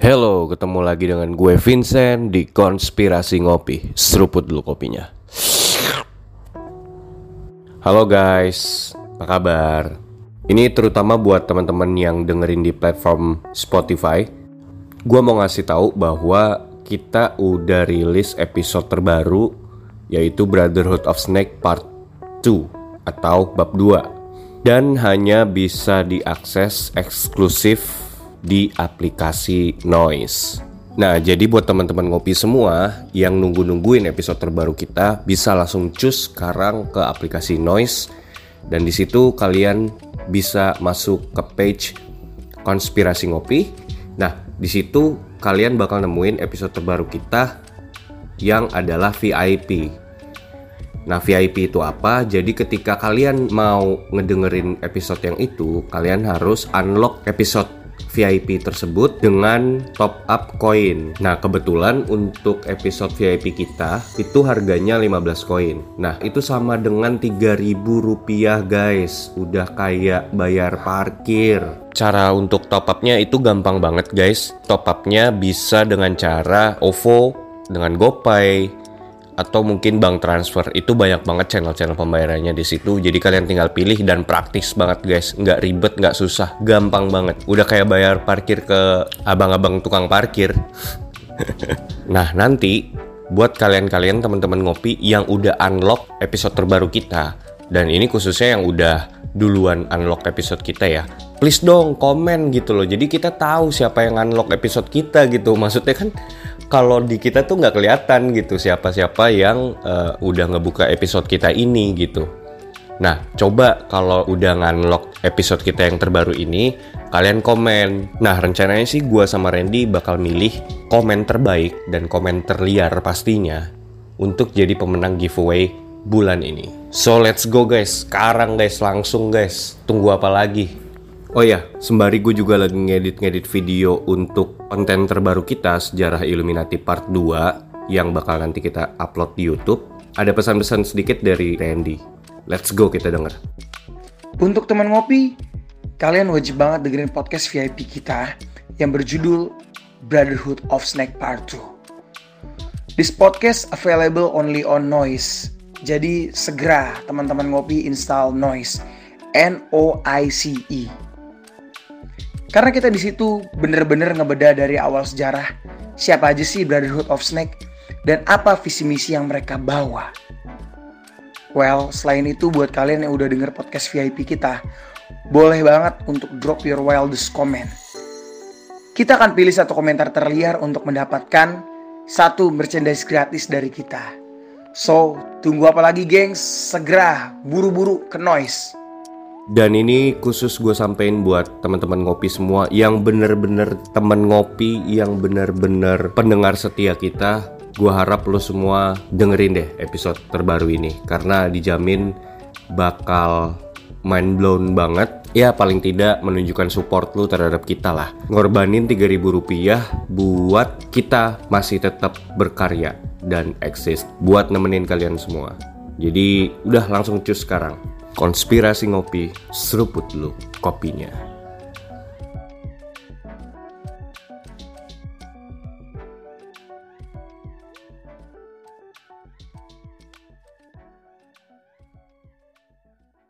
Hello, ketemu lagi dengan gue Vincent di Konspirasi Ngopi. Seruput dulu kopinya. Halo guys, apa kabar? Ini terutama buat teman-teman yang dengerin di platform Spotify. Gue mau ngasih tahu bahwa kita udah rilis episode terbaru yaitu Brotherhood of Snake Part 2 atau bab 2 dan hanya bisa diakses eksklusif di aplikasi Noise. Nah, jadi buat teman-teman ngopi semua yang nunggu-nungguin episode terbaru kita bisa langsung cus sekarang ke aplikasi Noise dan di situ kalian bisa masuk ke page konspirasi ngopi. Nah, di situ kalian bakal nemuin episode terbaru kita yang adalah VIP. Nah, VIP itu apa? Jadi ketika kalian mau ngedengerin episode yang itu, kalian harus unlock episode VIP tersebut dengan top up koin. Nah, kebetulan untuk episode VIP kita itu harganya 15 koin. Nah, itu sama dengan 3000 rupiah guys. Udah kayak bayar parkir. Cara untuk top upnya itu gampang banget guys. Top upnya bisa dengan cara OVO, dengan GoPay, atau mungkin bank transfer. Itu banyak banget channel-channel pembayarannya di situ. Jadi kalian tinggal pilih dan praktis banget guys. Nggak ribet nggak susah gampang banget. Udah kayak bayar parkir ke abang-abang tukang parkir. Nah nanti buat kalian-kalian teman-teman ngopi yang udah unlock episode terbaru kita dan ini khususnya yang udah duluan unlock episode kita ya please dong komen gitu loh. Jadi kita tahu siapa yang unlock episode kita gitu. Maksudnya kan kalau di kita tuh nggak kelihatan gitu siapa-siapa yang uh, udah ngebuka episode kita ini gitu. Nah, coba kalau udah nganlock episode kita yang terbaru ini, kalian komen. Nah, rencananya sih gue sama Randy bakal milih komen terbaik dan komen terliar pastinya untuk jadi pemenang giveaway bulan ini. So, let's go guys. Sekarang guys, langsung guys. Tunggu apa lagi? Oh ya, sembari gue juga lagi ngedit-ngedit video untuk konten terbaru kita Sejarah Illuminati Part 2 yang bakal nanti kita upload di YouTube. Ada pesan-pesan sedikit dari Randy. Let's go kita denger. Untuk teman ngopi, kalian wajib banget dengerin podcast VIP kita yang berjudul Brotherhood of Snack Part 2. This podcast available only on Noise. Jadi segera teman-teman ngopi install Noise. N O I C E. Karena kita di situ bener-bener ngebeda dari awal sejarah siapa aja sih Brotherhood of Snake dan apa visi misi yang mereka bawa. Well, selain itu buat kalian yang udah denger podcast VIP kita, boleh banget untuk drop your wildest comment. Kita akan pilih satu komentar terliar untuk mendapatkan satu merchandise gratis dari kita. So, tunggu apa lagi gengs? Segera buru-buru ke noise. Dan ini khusus gue sampein buat teman-teman ngopi semua yang bener-bener temen ngopi, yang bener-bener pendengar setia kita. Gue harap lo semua dengerin deh episode terbaru ini karena dijamin bakal mind blown banget. Ya paling tidak menunjukkan support lo terhadap kita lah. Ngorbanin 3000 rupiah buat kita masih tetap berkarya dan eksis buat nemenin kalian semua. Jadi udah langsung cus sekarang. Konspirasi ngopi, seruput dulu kopinya.